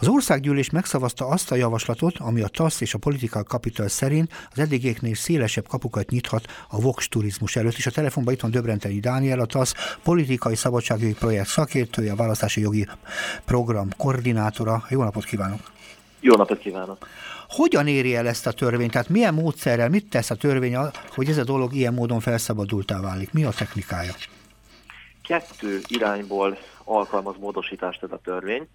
Az országgyűlés megszavazta azt a javaslatot, ami a TASZ és a Political Capital szerint az eddigieknél szélesebb kapukat nyithat a Vox turizmus előtt, és a telefonban itt van Döbrenteni Dániel, a TASZ politikai szabadságjogi projekt szakértője, a választási jogi program koordinátora. Jó napot kívánok! Jó napot kívánok! Hogyan éri el ezt a törvényt? Tehát milyen módszerrel, mit tesz a törvény, hogy ez a dolog ilyen módon felszabadultá válik? Mi a technikája? Kettő irányból alkalmaz módosítást ez a törvény.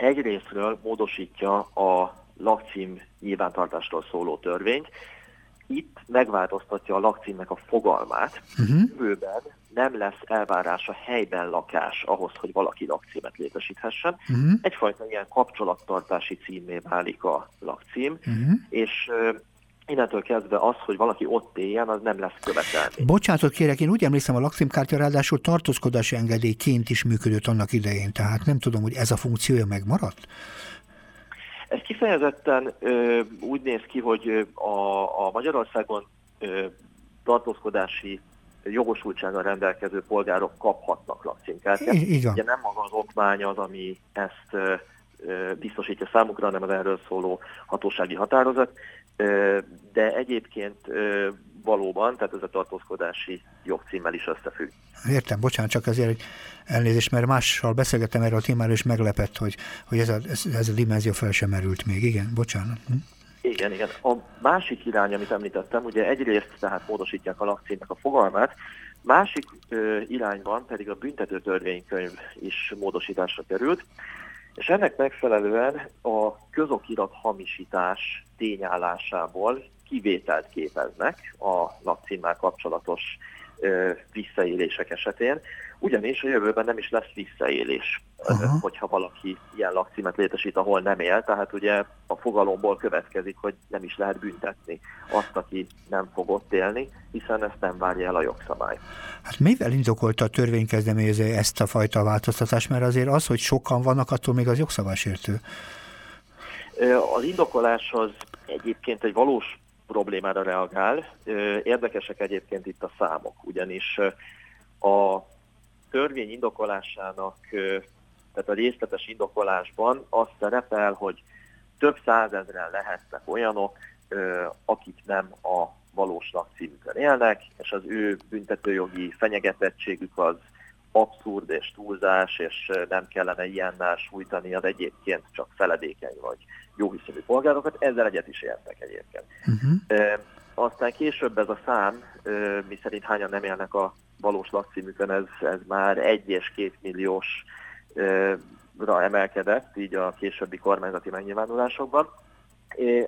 Egyrésztről módosítja a lakcím nyilvántartásról szóló törvényt. Itt megváltoztatja a lakcímnek a fogalmát. Uh-huh. Jövőben nem lesz elvárás a helyben lakás ahhoz, hogy valaki lakcímet létesíthessen. Uh-huh. Egyfajta ilyen kapcsolattartási címé válik a lakcím, uh-huh. és innentől kezdve az, hogy valaki ott éljen, az nem lesz követelmény. Bocsánatot kérek, én úgy emlékszem, a lakcímkártya ráadásul tartózkodási engedélyként is működött annak idején, tehát nem tudom, hogy ez a funkciója megmaradt? Ez kifejezetten ö, úgy néz ki, hogy a, a Magyarországon ö, tartózkodási jogosultsággal rendelkező polgárok kaphatnak lakcímkártyát. Ugye nem maga az okmány az, ami ezt ö, biztosítja számukra, hanem az erről szóló hatósági határozat, de egyébként valóban, tehát ez a tartózkodási jogcímmel is összefügg. Értem, bocsánat, csak azért hogy elnézést, mert mással beszélgettem erről a témáról, és meglepett, hogy, hogy ez, a, ez, ez a dimenzió fel sem merült még. Igen, bocsánat. Hm? Igen, igen. A másik irány, amit említettem, ugye egyrészt tehát módosítják a lakcímnek a fogalmát, másik ö, irányban pedig a büntető törvénykönyv is módosításra került, és ennek megfelelően a közokirat hamisítás tényállásából kivételt képeznek a lakcímmel kapcsolatos ö, visszaélések esetén, ugyanis a jövőben nem is lesz visszaélés, Aha. hogyha valaki ilyen lakcímet létesít, ahol nem él, tehát ugye fogalomból következik, hogy nem is lehet büntetni azt, aki nem fog ott élni, hiszen ezt nem várja el a jogszabály. Hát mivel indokolta a törvénykezdeményező ezt a fajta változtatást, mert azért az, hogy sokan vannak, attól még az jogszabálysértő. Az indokolás az egyébként egy valós problémára reagál. Érdekesek egyébként itt a számok, ugyanis a törvény indokolásának, tehát a részletes indokolásban az szerepel, hogy több százezren lehetnek olyanok, akik nem a valós lakcímükön élnek, és az ő büntetőjogi fenyegetettségük az abszurd és túlzás, és nem kellene ilyennel sújtani az egyébként csak feledékeny vagy jóhiszemű polgárokat, ezzel egyet is értek egyébként. Uh-huh. Aztán később ez a szám, e, mi szerint hányan nem élnek a valós lakcímükön, ez, ez már egy és két milliós ra emelkedett, így a későbbi kormányzati megnyilvánulásokban.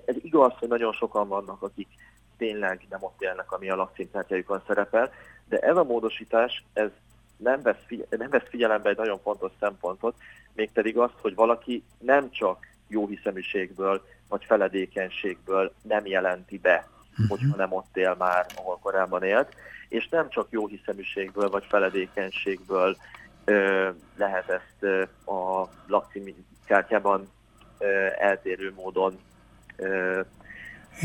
Ez igaz, hogy nagyon sokan vannak, akik tényleg nem ott élnek, ami a lakcímkártyájukon szerepel, de ez a módosítás, ez nem vesz, figy- nem vesz figyelembe egy nagyon fontos szempontot, mégpedig azt, hogy valaki nem csak jó hiszeműségből vagy feledékenységből nem jelenti be, uh-huh. hogyha nem ott él már, ahol korábban élt, és nem csak jó hiszeműségből vagy feledékenységből lehet ezt a lakcími kártyában eltérő módon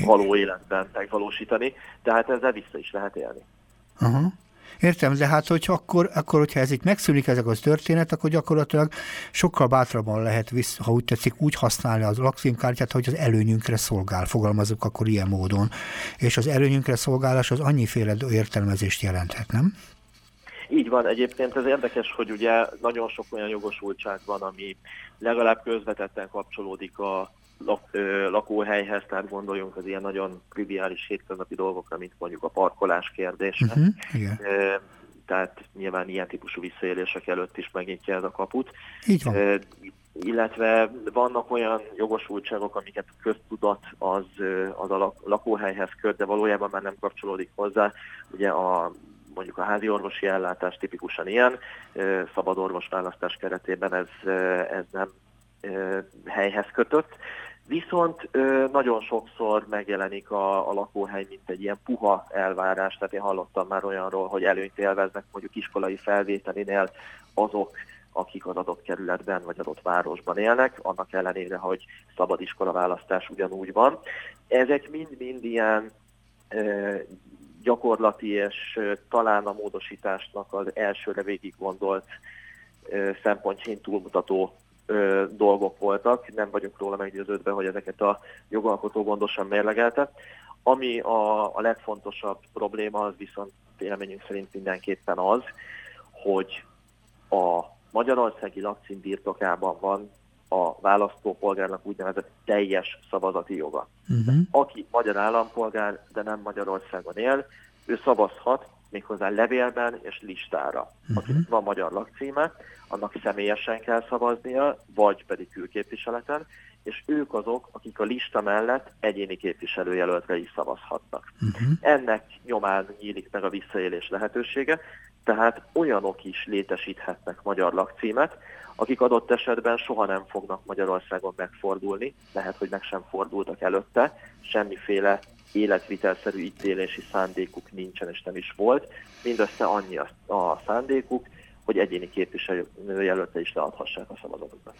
való életben megvalósítani, tehát ezzel vissza is lehet élni. Uh-huh. Értem, de hát hogy akkor, akkor, hogyha ez itt megszűnik ezek az történet, akkor gyakorlatilag sokkal bátrabban lehet, visz, ha úgy tetszik, úgy használni az lakcímkártyát, hogy az előnyünkre szolgál, fogalmazunk akkor ilyen módon. És az előnyünkre szolgálás az annyiféle értelmezést jelenthet, nem? Így van, egyébként ez érdekes, hogy ugye nagyon sok olyan jogosultság van, ami legalább közvetetten kapcsolódik a lak, ö, lakóhelyhez, tehát gondoljunk az ilyen nagyon triviális hétköznapi dolgokra, mint mondjuk a parkolás kérdése. Uh-huh, igen. Ö, tehát nyilván ilyen típusú visszaélések előtt is megnyitja ez a kaput. Így van. Ö, illetve vannak olyan jogosultságok, amiket köztudat az, az a lakóhelyhez köt, de valójában már nem kapcsolódik hozzá. Ugye a mondjuk a házi orvosi ellátás tipikusan ilyen, szabad orvosválasztás keretében ez, ez nem helyhez kötött. Viszont nagyon sokszor megjelenik a, a lakóhely, mint egy ilyen puha elvárás, tehát én hallottam már olyanról, hogy előnyt élveznek mondjuk iskolai felvételinél azok, akik az adott kerületben vagy adott városban élnek, annak ellenére, hogy szabad iskola választás ugyanúgy van. Ezek mind-mind ilyen gyakorlati és talán a módosításnak az elsőre végig gondolt szempontjain túlmutató dolgok voltak, nem vagyunk róla meggyőződve, hogy ezeket a jogalkotó gondosan mérlegelte. Ami a, a legfontosabb probléma, az viszont véleményünk szerint mindenképpen az, hogy a Magyarországi lakcím birtokában van a választópolgárnak úgynevezett teljes szavazati joga. Uh-huh. Aki magyar állampolgár, de nem Magyarországon él, ő szavazhat méghozzá levélben és listára. Uh-huh. Akinek van magyar lakcíme, annak személyesen kell szavaznia, vagy pedig külképviseleten, és ők azok, akik a lista mellett egyéni képviselőjelöltre is szavazhatnak. Uh-huh. Ennek nyomán nyílik meg a visszaélés lehetősége, tehát olyanok is létesíthetnek magyar lakcímet, akik adott esetben soha nem fognak Magyarországon megfordulni, lehet, hogy meg sem fordultak előtte, semmiféle életvitelszerű ítélési szándékuk nincsen és nem is volt, mindössze annyi a, a szándékuk, hogy egyéni képviselőjelölte is leadhassák a szavazatokat.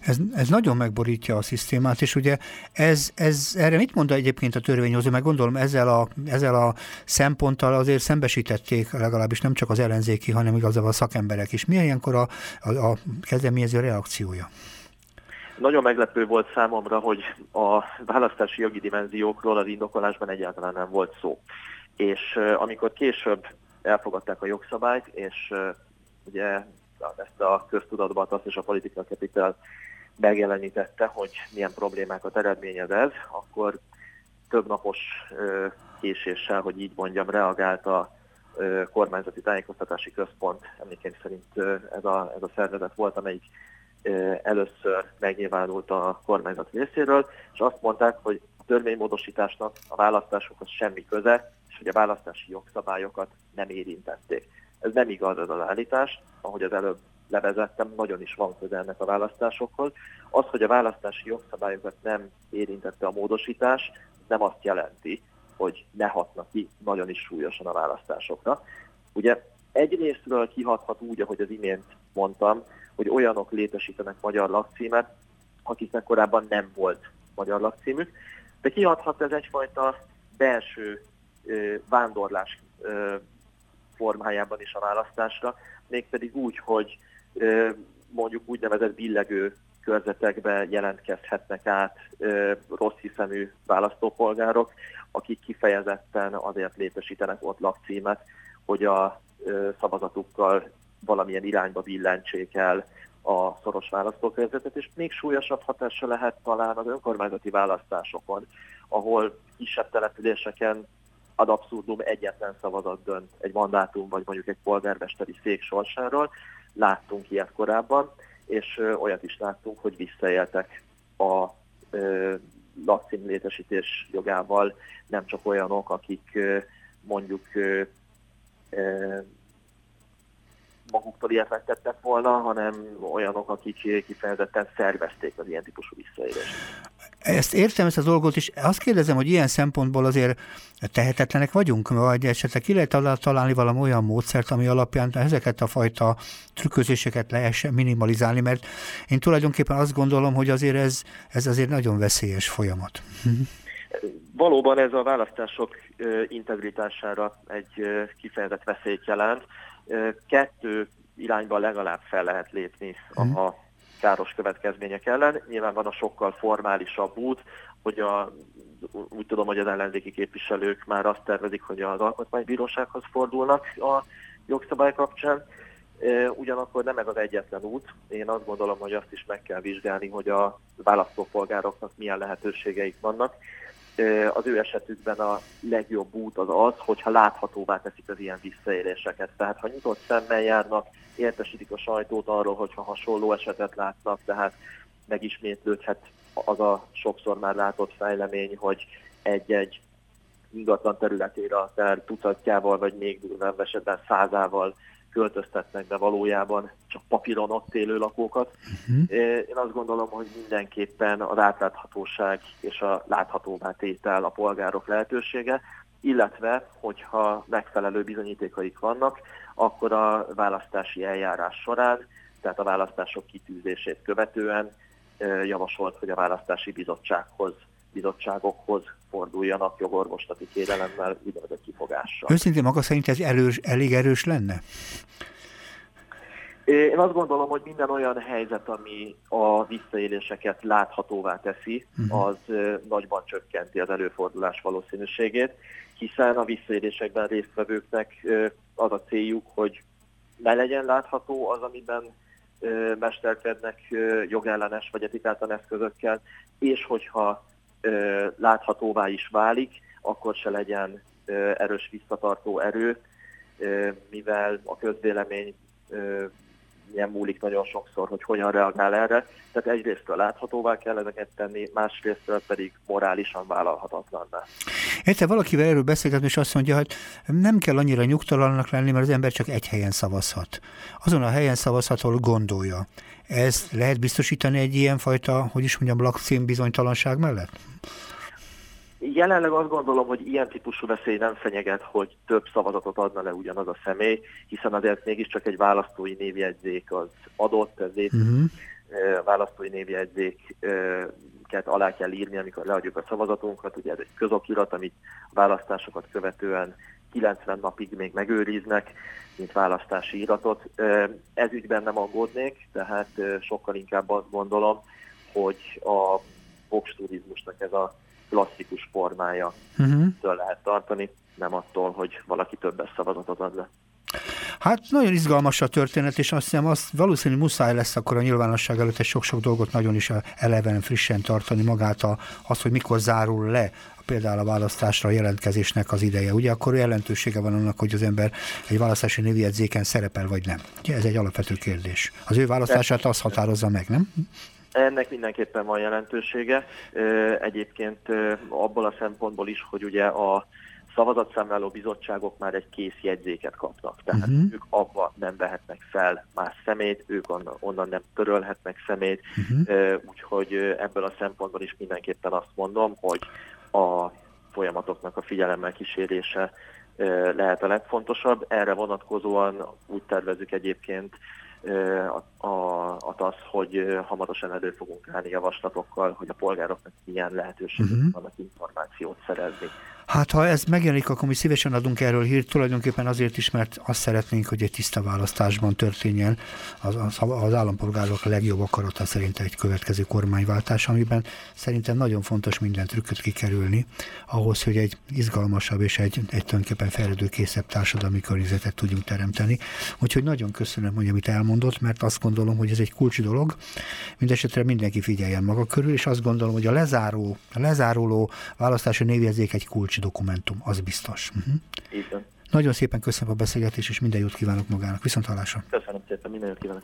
Ez, ez nagyon megborítja a szisztémát, és ugye ez, ez erre mit mond egyébként a törvényhozó, meg gondolom ezzel a, ezzel a szemponttal azért szembesítették legalábbis nem csak az ellenzéki, hanem igazából a szakemberek is. Mi ilyenkor a, a, a kezdeményező reakciója? Nagyon meglepő volt számomra, hogy a választási jogi dimenziókról az indokolásban egyáltalán nem volt szó. És amikor később elfogadták a jogszabályt, és ugye ezt a köztudatban azt és a politika kapital megjelenítette, hogy milyen problémákat eredményez ez, akkor több napos késéssel, hogy így mondjam, reagált a kormányzati tájékoztatási központ, emlékeim szerint ez a, ez a szervezet volt, amelyik először megnyilvánult a kormányzat részéről, és azt mondták, hogy a törvénymódosításnak a választásokhoz semmi köze, és hogy a választási jogszabályokat nem érintették. Ez nem igaz az az állítás, ahogy az előbb levezettem, nagyon is van köze ennek a választásokhoz. Az, hogy a választási jogszabályokat nem érintette a módosítás, nem azt jelenti, hogy ne hatnak ki nagyon is súlyosan a választásokra. Ugye egyrésztről kihathat úgy, ahogy az imént mondtam, hogy olyanok létesítenek magyar lakcímet, akiknek korábban nem volt magyar lakcímük, de kihathat ez egyfajta belső ö, vándorlás ö, formájában is a választásra, mégpedig úgy, hogy mondjuk úgynevezett billegő körzetekbe jelentkezhetnek át ö, rossz hiszemű választópolgárok, akik kifejezetten azért létesítenek ott lakcímet, hogy a ö, szavazatukkal valamilyen irányba billentsék el a szoros választókörzetet, és még súlyosabb hatása lehet talán az önkormányzati választásokon, ahol kisebb településeken ad abszurdum egyetlen szavazat dönt egy mandátum, vagy mondjuk egy polgármesteri szék sorsáról. Láttunk ilyet korábban, és olyat is láttunk, hogy visszaéltek a lakcím létesítés jogával nem csak olyanok, akik mondjuk maguktól ilyet megtettek volna, hanem olyanok, akik kifejezetten szervezték az ilyen típusú visszaélést. Ezt értem, ezt a dolgot is. Azt kérdezem, hogy ilyen szempontból azért tehetetlenek vagyunk, vagy esetleg ki lehet találni valami olyan módszert, ami alapján ezeket a fajta trükközéseket lehessen minimalizálni, mert én tulajdonképpen azt gondolom, hogy azért ez, ez azért nagyon veszélyes folyamat. Valóban ez a választások integritására egy kifejezett veszélyt jelent. Kettő irányban legalább fel lehet lépni a, mhm. a káros következmények ellen. Nyilván van a sokkal formálisabb út, hogy a, úgy tudom, hogy az ellenzéki képviselők már azt tervezik, hogy az alkotmánybírósághoz fordulnak a jogszabály kapcsán. Ugyanakkor nem ez az egyetlen út. Én azt gondolom, hogy azt is meg kell vizsgálni, hogy a választópolgároknak milyen lehetőségeik vannak az ő esetükben a legjobb út az az, hogyha láthatóvá teszik az ilyen visszaéléseket. Tehát ha nyitott szemmel járnak, értesítik a sajtót arról, hogyha hasonló esetet látnak, tehát megismétlődhet az a sokszor már látott fejlemény, hogy egy-egy ingatlan területére akár tucatjával, vagy még durvább esetben százával költöztetnek be valójában csak papíron ott élő lakókat. Uh-huh. Én azt gondolom, hogy mindenképpen az átláthatóság és a láthatóvá tétel a polgárok lehetősége, illetve, hogyha megfelelő bizonyítékaik vannak, akkor a választási eljárás során, tehát a választások kitűzését követően javasolt, hogy a választási bizottsághoz bizottságokhoz forduljanak jogorvoslati kérelemmel, úgynevezett kifogással. Őszintén maga szerint ez erős, elég erős lenne? Én azt gondolom, hogy minden olyan helyzet, ami a visszaéléseket láthatóvá teszi, uh-huh. az nagyban csökkenti az előfordulás valószínűségét, hiszen a visszaélésekben résztvevőknek az a céljuk, hogy ne legyen látható az, amiben mesterkednek jogellenes vagy etikátlan eszközökkel, és hogyha láthatóvá is válik, akkor se legyen erős visszatartó erő, mivel a közvélemény ilyen múlik nagyon sokszor, hogy hogyan reagál erre. Tehát egyrésztől láthatóvá kell ezeket tenni, másrésztől pedig morálisan vállalhatatlanná. Érte, valakivel erről beszélgetni, és azt mondja, hogy nem kell annyira nyugtalannak lenni, mert az ember csak egy helyen szavazhat. Azon a helyen szavazhat, ahol gondolja. Ez lehet biztosítani egy ilyen fajta, hogy is mondjam, lakcím bizonytalanság mellett? Jelenleg azt gondolom, hogy ilyen típusú veszély nem fenyeget, hogy több szavazatot adna le ugyanaz a személy, hiszen azért mégiscsak egy választói névjegyzék az adott, ezért uh-huh. választói névjegyzéket alá kell írni, amikor leadjuk a szavazatunkat. Ugye ez egy közokirat, amit a választásokat követően 90 napig még megőriznek, mint választási iratot. Ez ügyben nem aggódnék, tehát sokkal inkább azt gondolom, hogy a box turizmusnak ez a klasszikus formája uh-huh. lehet tartani, nem attól, hogy valaki többes szavazatot ad le. Hát nagyon izgalmas a történet, és azt hiszem, azt valószínű muszáj lesz akkor a nyilvánosság előtt egy sok-sok dolgot nagyon is eleven, frissen tartani magát, a, azt, hogy mikor zárul le például a választásra a jelentkezésnek az ideje. Ugye akkor jelentősége van annak, hogy az ember egy választási névjegyzéken szerepel, vagy nem. Ugye ez egy alapvető kérdés. Az ő választását azt határozza meg, nem? Ennek mindenképpen van jelentősége. Egyébként abból a szempontból is, hogy ugye a szavazatszámláló bizottságok már egy kész jegyzéket kapnak, tehát uh-huh. ők abba nem vehetnek fel más szemét, ők onnan, onnan nem törölhetnek szemét, uh-huh. úgyhogy ebből a szempontból is mindenképpen azt mondom, hogy a folyamatoknak a figyelemmel kísérése lehet a legfontosabb. Erre vonatkozóan úgy tervezük egyébként a, a, a TASZ, hogy hamarosan elő fogunk állni javaslatokkal, hogy a polgároknak milyen lehetőségük uh-huh. vannak információt szerezni Hát ha ez megjelenik, akkor mi szívesen adunk erről hírt, tulajdonképpen azért is, mert azt szeretnénk, hogy egy tiszta választásban történjen az, az, az állampolgárok legjobb akarata szerint egy következő kormányváltás, amiben szerintem nagyon fontos minden trükköt kikerülni, ahhoz, hogy egy izgalmasabb és egy, egy tulajdonképpen fejlődőkészebb társadalmi környezetet tudjunk teremteni. Úgyhogy nagyon köszönöm, hogy amit elmondott, mert azt gondolom, hogy ez egy kulcs dolog. Mindenesetre mindenki figyeljen maga körül, és azt gondolom, hogy a lezáró, a lezáruló választási névjegyzék egy kulcs dokumentum, az biztos. Uh-huh. Igen. Nagyon szépen köszönöm a beszélgetést, és minden jót kívánok magának. Viszont hallásra. Köszönöm szépen, minden jót kívánok.